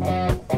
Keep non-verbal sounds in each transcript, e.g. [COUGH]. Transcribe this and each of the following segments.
Like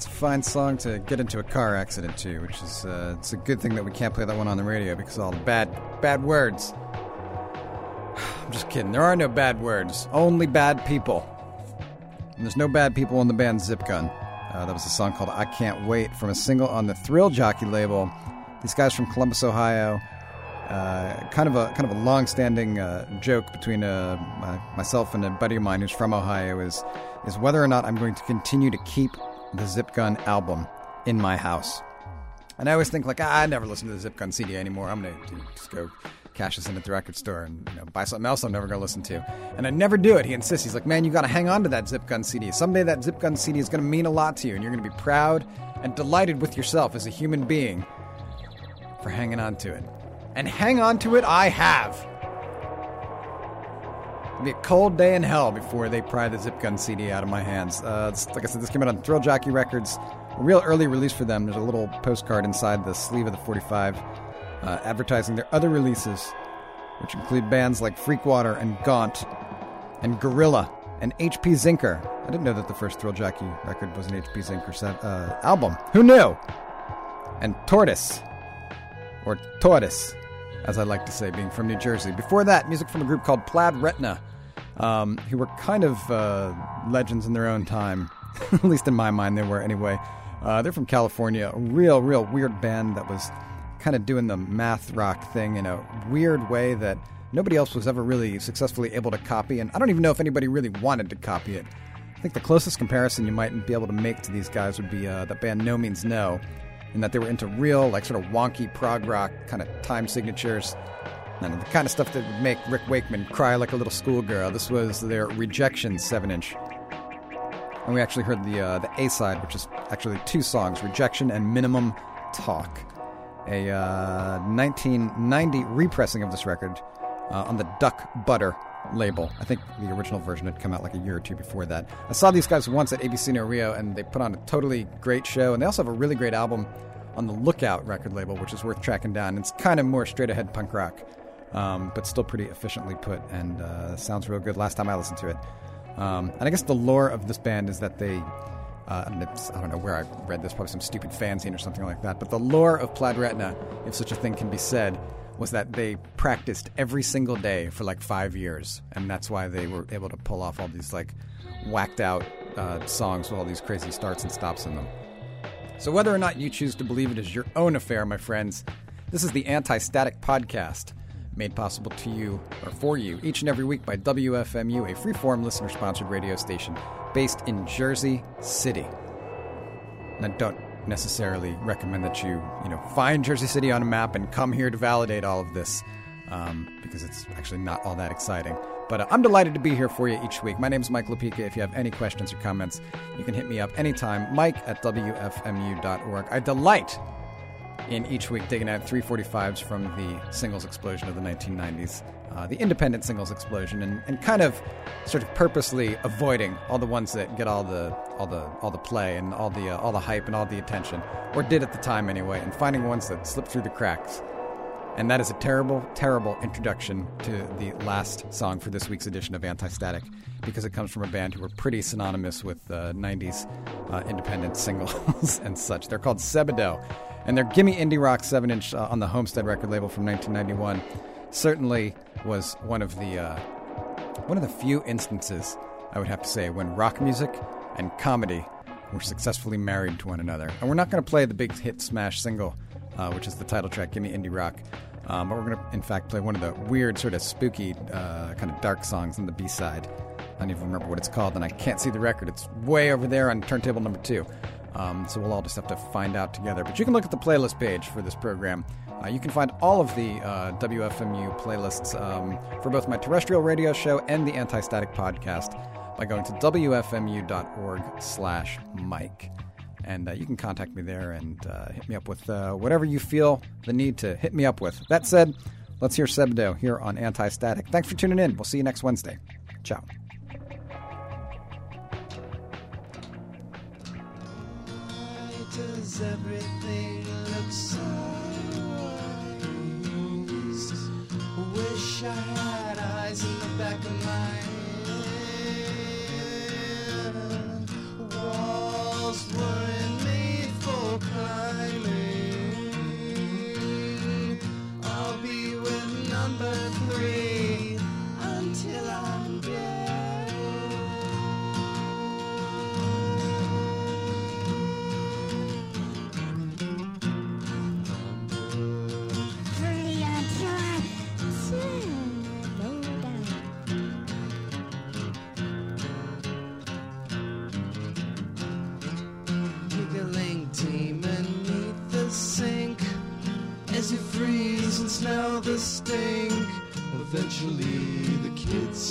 That's a fine song to get into a car accident to, which is uh, it's a good thing that we can't play that one on the radio because all the bad bad words. [SIGHS] I'm just kidding. There are no bad words, only bad people. And there's no bad people in the band Zipgun. Uh, that was a song called "I Can't Wait" from a single on the Thrill Jockey label. These guys from Columbus, Ohio. Uh, kind of a kind of a long-standing uh, joke between uh, my, myself and a buddy of mine who's from Ohio is is whether or not I'm going to continue to keep the Zipgun album in my house. And I always think like ah, I never listen to the Zipgun CD anymore. I'm gonna just go cash this in at the record store and you know, buy something else I'm never gonna listen to. And I never do it. He insists. He's like, man, you got to hang on to that Zipgun CD. Someday that Zipgun CD is gonna mean a lot to you, and you're gonna be proud and delighted with yourself as a human being for hanging on to it. And hang on to it, I have. Be a cold day in hell before they pry the Zipgun CD out of my hands. Uh, like I said, this came out on Thrill Jockey Records. A real early release for them. There's a little postcard inside the sleeve of the 45 uh, advertising their other releases, which include bands like Freakwater and Gaunt and Gorilla and HP Zinker. I didn't know that the first Thrill Jockey record was an HP Zinker set, uh, album. Who knew? And Tortoise or Tortoise, as I like to say, being from New Jersey. Before that, music from a group called Plaid Retina, um, who were kind of uh, legends in their own time. [LAUGHS] At least in my mind, they were anyway. Uh, they're from California, a real, real weird band that was kind of doing the math rock thing in a weird way that nobody else was ever really successfully able to copy. And I don't even know if anybody really wanted to copy it. I think the closest comparison you might be able to make to these guys would be uh, the band No Means No, in that they were into real, like, sort of wonky prog rock kind of time signatures. And the kind of stuff that would make Rick Wakeman cry like a little schoolgirl. This was their Rejection 7 inch. And we actually heard the, uh, the A side, which is actually two songs Rejection and Minimum Talk. A uh, 1990 repressing of this record uh, on the Duck Butter label. I think the original version had come out like a year or two before that. I saw these guys once at ABC No Rio, and they put on a totally great show. And they also have a really great album on the Lookout record label, which is worth tracking down. It's kind of more straight ahead punk rock, um, but still pretty efficiently put and uh, sounds real good. Last time I listened to it. Um, and I guess the lore of this band is that they uh, I don't know where I read this, probably some stupid fanzine or something like that. But the lore of Plaid Retina, if such a thing can be said, was that they practiced every single day for like five years, and that's why they were able to pull off all these like whacked out uh, songs with all these crazy starts and stops in them. So whether or not you choose to believe it is your own affair, my friends, this is the Anti-Static Podcast, made possible to you or for you each and every week by WFMU, a freeform listener-sponsored radio station based in Jersey City. And I don't necessarily recommend that you, you know, find Jersey City on a map and come here to validate all of this, um, because it's actually not all that exciting. But uh, I'm delighted to be here for you each week. My name is Mike Lupica. If you have any questions or comments, you can hit me up anytime, mike at wfmu.org. I delight in each week digging out 345s from the singles explosion of the 1990s, uh, the independent singles explosion, and, and kind of sort of purposely avoiding all the ones that get all the all the all the play and all the uh, all the hype and all the attention, or did at the time anyway, and finding ones that slip through the cracks. And that is a terrible, terrible introduction to the last song for this week's edition of Anti Static because it comes from a band who were pretty synonymous with uh, 90s uh, independent singles [LAUGHS] and such. They're called Sebadoh, and their Gimme Indie Rock 7 inch uh, on the Homestead record label from 1991 certainly was one of the uh, one of the few instances, I would have to say, when rock music and comedy were successfully married to one another. And we're not going to play the big hit smash single, uh, which is the title track, Gimme Indie Rock. Um, but we're going to, in fact, play one of the weird, sort of spooky, uh, kind of dark songs on the B side. I don't even remember what it's called, and I can't see the record. It's way over there on turntable number two. Um, so we'll all just have to find out together. But you can look at the playlist page for this program. Uh, you can find all of the uh, WFMU playlists um, for both my terrestrial radio show and the Anti-Static podcast by going to wfmu.org slash mike. And uh, you can contact me there and uh, hit me up with uh, whatever you feel the need to hit me up with. That said, let's hear Sebadoh here on Anti-Static. Thanks for tuning in. We'll see you next Wednesday. Ciao. everything? Wish I had eyes in the back of my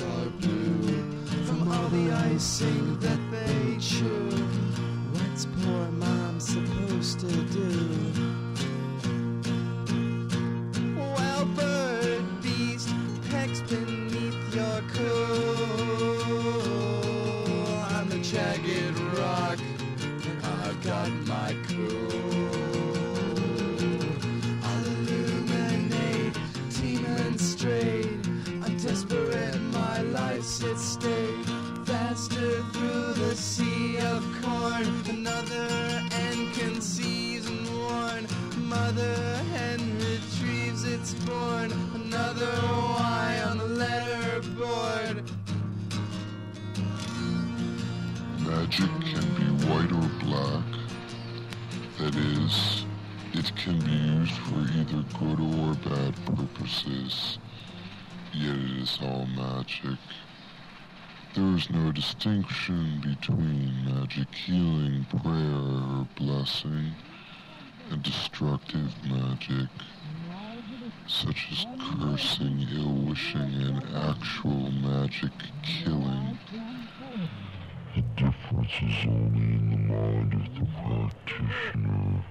are blue from all the icing that they chew. What's poor mom supposed to do? The sea of corn, another end conceives and warn. Mother hen retrieves its born, another Y on the letterboard. Magic can be white or black. That is, it can be used for either good or bad purposes. Yet it is all magic. There is no distinction between magic healing, prayer, or blessing, and destructive magic, such as cursing, ill wishing, and actual magic killing. The difference is only in the mind of the practitioner.